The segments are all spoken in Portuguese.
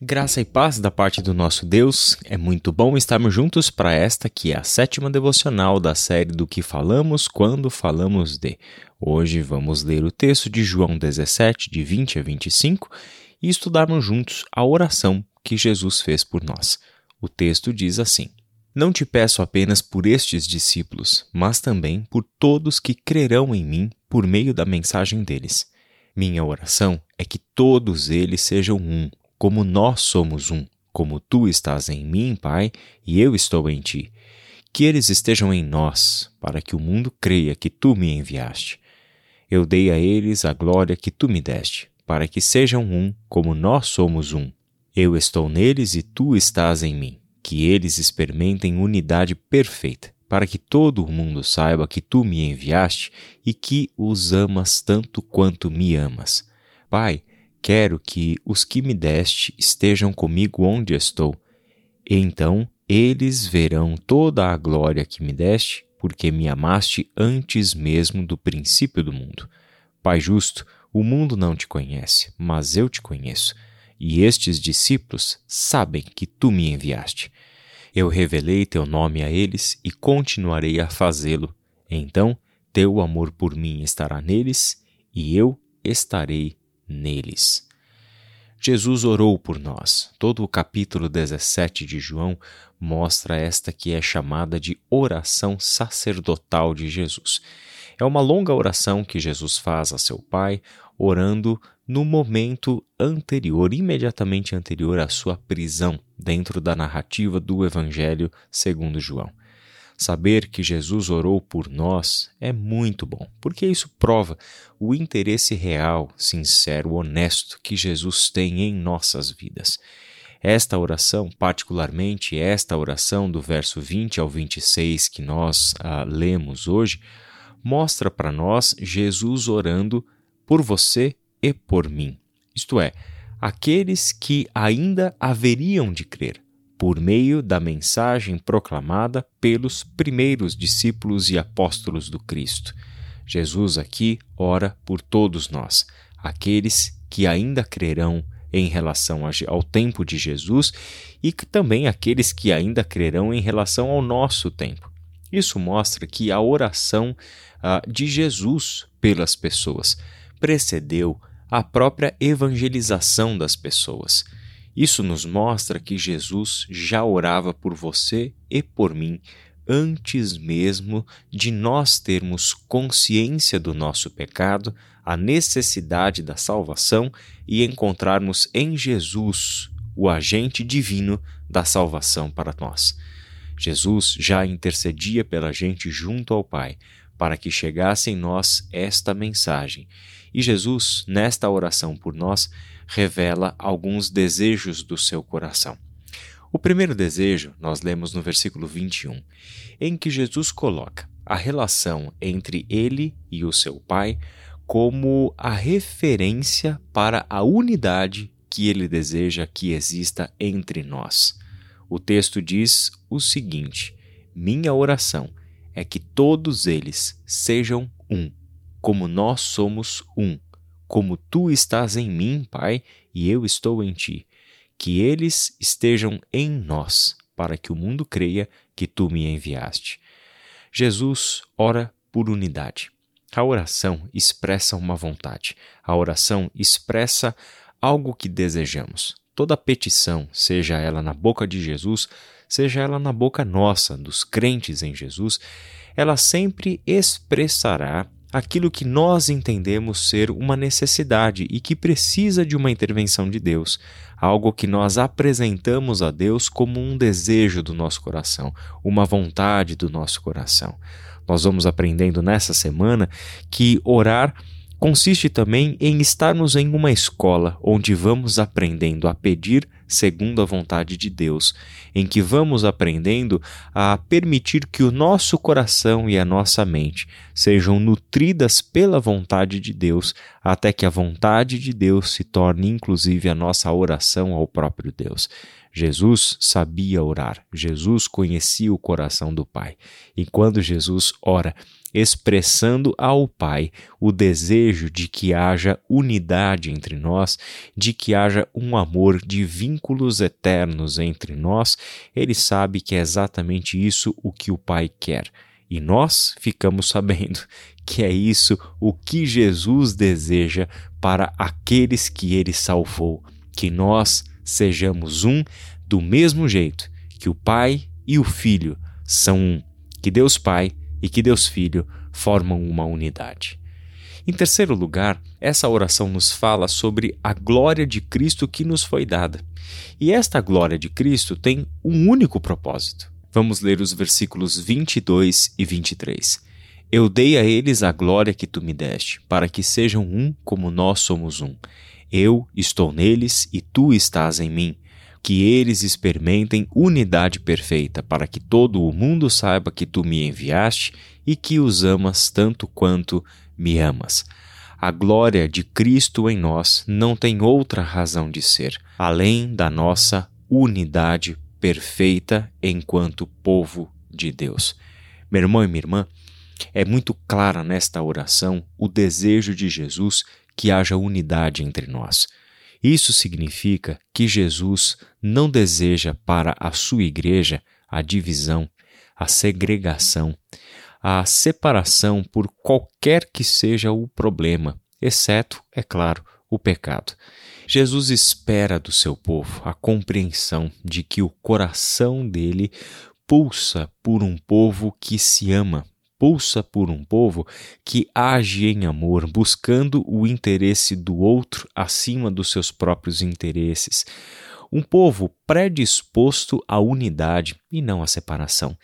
Graça e paz da parte do nosso Deus, é muito bom estarmos juntos para esta que é a sétima devocional da série do que falamos quando falamos de. Hoje vamos ler o texto de João 17, de 20 a 25, e estudarmos juntos a oração que Jesus fez por nós. O texto diz assim: Não te peço apenas por estes discípulos, mas também por todos que crerão em mim por meio da mensagem deles. Minha oração é que todos eles sejam um como nós somos um, como tu estás em mim, Pai, e eu estou em ti. Que eles estejam em nós, para que o mundo creia que tu me enviaste. Eu dei a eles a glória que tu me deste, para que sejam um, como nós somos um. Eu estou neles e tu estás em mim. Que eles experimentem unidade perfeita, para que todo o mundo saiba que tu me enviaste e que os amas tanto quanto me amas. Pai, Quero que os que me deste estejam comigo onde estou. E então eles verão toda a glória que me deste, porque me amaste antes mesmo do princípio do mundo. Pai justo, o mundo não te conhece, mas eu te conheço, e estes discípulos sabem que tu me enviaste. Eu revelei teu nome a eles e continuarei a fazê-lo. Então teu amor por mim estará neles, e eu estarei neles. Jesus orou por nós. Todo o capítulo 17 de João mostra esta que é chamada de oração sacerdotal de Jesus. É uma longa oração que Jesus faz a seu Pai, orando no momento anterior, imediatamente anterior à sua prisão, dentro da narrativa do Evangelho segundo João. Saber que Jesus orou por nós é muito bom, porque isso prova o interesse real, sincero, honesto que Jesus tem em nossas vidas. Esta oração, particularmente esta oração do verso 20 ao 26 que nós ah, lemos hoje, mostra para nós Jesus orando por você e por mim. Isto é, aqueles que ainda haveriam de crer por meio da mensagem proclamada pelos primeiros discípulos e apóstolos do Cristo. Jesus aqui ora por todos nós, aqueles que ainda crerão em relação ao tempo de Jesus e também aqueles que ainda crerão em relação ao nosso tempo. Isso mostra que a oração ah, de Jesus pelas pessoas precedeu a própria evangelização das pessoas. Isso nos mostra que Jesus já orava por você e por mim antes mesmo de nós termos consciência do nosso pecado, a necessidade da salvação e encontrarmos em Jesus o agente divino da salvação para nós. Jesus já intercedia pela gente junto ao Pai, para que chegasse em nós esta mensagem. E Jesus, nesta oração por nós, revela alguns desejos do seu coração. O primeiro desejo nós lemos no versículo 21, em que Jesus coloca a relação entre ele e o seu Pai como a referência para a unidade que ele deseja que exista entre nós. O texto diz o seguinte: Minha oração é que todos eles sejam um, como nós somos um como tu estás em mim, Pai, e eu estou em ti, que eles estejam em nós, para que o mundo creia que tu me enviaste. Jesus ora por unidade. A oração expressa uma vontade. A oração expressa algo que desejamos. Toda petição, seja ela na boca de Jesus, seja ela na boca nossa, dos crentes em Jesus, ela sempre expressará aquilo que nós entendemos ser uma necessidade e que precisa de uma intervenção de Deus, algo que nós apresentamos a Deus como um desejo do nosso coração, uma vontade do nosso coração. Nós vamos aprendendo nessa semana que orar consiste também em estarmos em uma escola onde vamos aprendendo a pedir segundo a vontade de Deus, em que vamos aprendendo a permitir que o nosso coração e a nossa mente sejam nutridas pela vontade de Deus, até que a vontade de Deus se torne inclusive a nossa oração ao próprio Deus. Jesus sabia orar, Jesus conhecia o coração do Pai. E quando Jesus ora, expressando ao Pai o desejo de que haja unidade entre nós, de que haja um amor de vínculo vínculos eternos entre nós, ele sabe que é exatamente isso o que o Pai quer. E nós ficamos sabendo que é isso o que Jesus deseja para aqueles que ele salvou, que nós sejamos um do mesmo jeito que o Pai e o Filho são um, que Deus Pai e que Deus Filho formam uma unidade. Em terceiro lugar, essa oração nos fala sobre a glória de Cristo que nos foi dada. E esta glória de Cristo tem um único propósito. Vamos ler os versículos 22 e 23. Eu dei a eles a glória que tu me deste, para que sejam um como nós somos um. Eu estou neles e tu estás em mim que eles experimentem unidade perfeita, para que todo o mundo saiba que tu me enviaste e que os amas tanto quanto me amas. A glória de Cristo em nós não tem outra razão de ser, além da nossa unidade perfeita enquanto povo de Deus. Meu irmão e minha irmã, é muito clara nesta oração o desejo de Jesus que haja unidade entre nós. Isso significa que Jesus não deseja para a sua igreja a divisão, a segregação, a separação por qualquer que seja o problema, exceto, é claro, o pecado. Jesus espera do seu povo a compreensão de que o coração dele pulsa por um povo que se ama, pulsa por um povo que age em amor, buscando o interesse do outro acima dos seus próprios interesses. Um povo predisposto à unidade e não à separação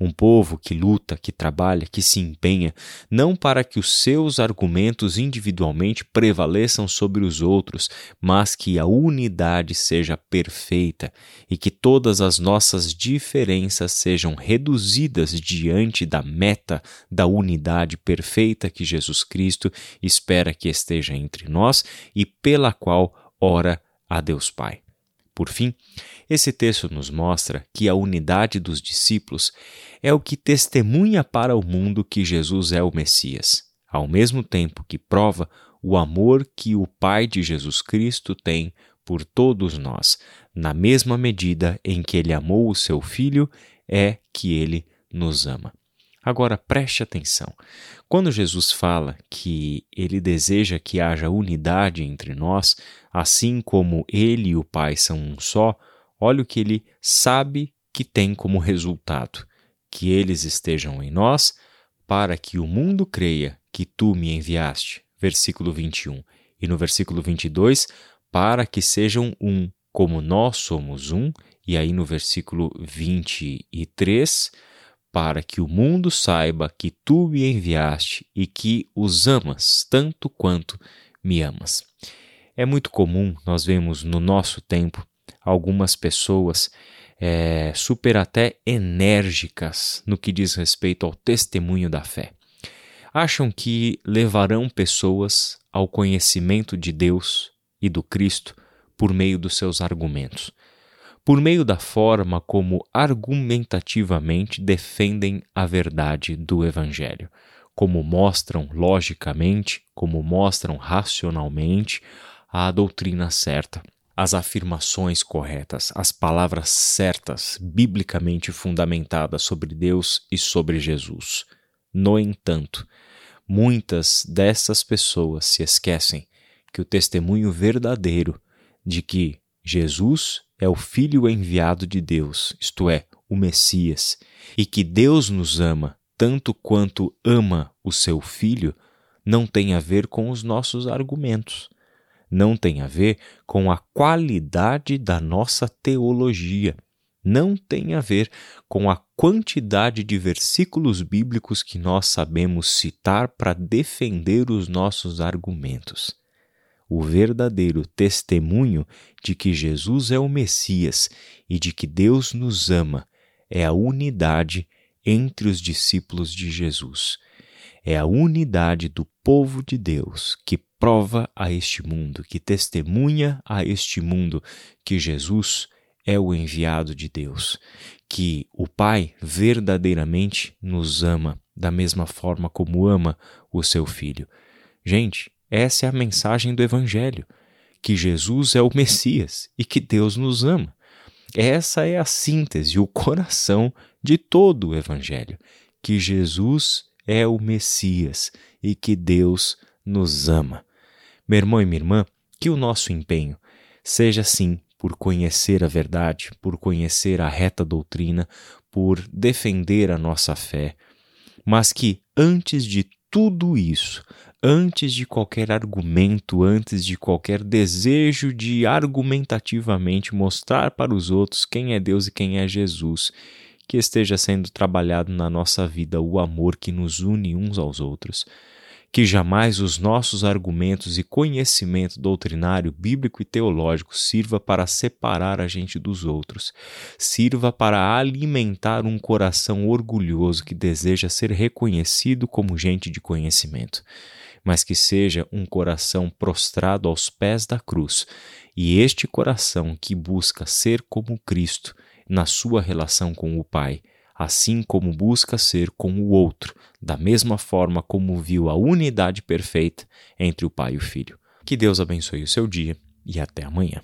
um povo que luta, que trabalha, que se empenha, não para que os seus argumentos individualmente prevaleçam sobre os outros, mas que a unidade seja perfeita e que todas as nossas diferenças sejam reduzidas diante da meta da unidade perfeita que Jesus Cristo espera que esteja entre nós e pela qual ora a Deus Pai. Por fim, esse texto nos mostra que a unidade dos discípulos é o que testemunha para o mundo que Jesus é o Messias, ao mesmo tempo que prova o amor que o Pai de Jesus Cristo tem por todos nós, na mesma medida em que ele amou o seu Filho, é que ele nos ama. Agora preste atenção. Quando Jesus fala que ele deseja que haja unidade entre nós, assim como ele e o Pai são um só, olha o que ele sabe que tem como resultado: que eles estejam em nós, para que o mundo creia que tu me enviaste. Versículo 21. E no versículo 22, para que sejam um, como nós somos um. E aí no versículo 23, para que o mundo saiba que tu me enviaste e que os amas tanto quanto me amas. É muito comum, nós vemos no nosso tempo, algumas pessoas é, super até enérgicas no que diz respeito ao testemunho da fé. Acham que levarão pessoas ao conhecimento de Deus e do Cristo por meio dos seus argumentos por meio da forma como argumentativamente defendem a verdade do Evangelho, como mostram logicamente, como mostram racionalmente a doutrina certa, as afirmações corretas, as palavras certas, biblicamente fundamentadas sobre Deus e sobre Jesus. No entanto, muitas dessas pessoas se esquecem que o testemunho verdadeiro de que Jesus é o Filho enviado de Deus, isto é, o Messias, e que Deus nos ama tanto quanto ama o seu Filho, não tem a ver com os nossos argumentos, não tem a ver com a qualidade da nossa teologia, não tem a ver com a quantidade de versículos bíblicos que nós sabemos citar para defender os nossos argumentos o verdadeiro testemunho de que Jesus é o Messias e de que Deus nos ama é a unidade entre os discípulos de Jesus. É a unidade do povo de Deus que prova a este mundo, que testemunha a este mundo que Jesus é o enviado de Deus, que o Pai verdadeiramente nos ama da mesma forma como ama o seu filho. Gente, essa é a mensagem do Evangelho: que Jesus é o Messias e que Deus nos ama. Essa é a síntese, o coração de todo o Evangelho: que Jesus é o Messias e que Deus nos ama. Meu irmão e minha irmã, que o nosso empenho seja sim por conhecer a verdade, por conhecer a reta doutrina, por defender a nossa fé, mas que antes de tudo isso, antes de qualquer argumento, antes de qualquer desejo de argumentativamente mostrar para os outros quem é Deus e quem é Jesus, que esteja sendo trabalhado na nossa vida o amor que nos une uns aos outros que jamais os nossos argumentos e conhecimento doutrinário, bíblico e teológico sirva para separar a gente dos outros, sirva para alimentar um coração orgulhoso que deseja ser reconhecido como gente de conhecimento, mas que seja um coração prostrado aos pés da cruz, e este coração que busca ser como Cristo na sua relação com o Pai assim como busca ser com o outro, da mesma forma como viu a unidade perfeita entre o Pai e o Filho. Que Deus abençoe o seu dia e até amanhã.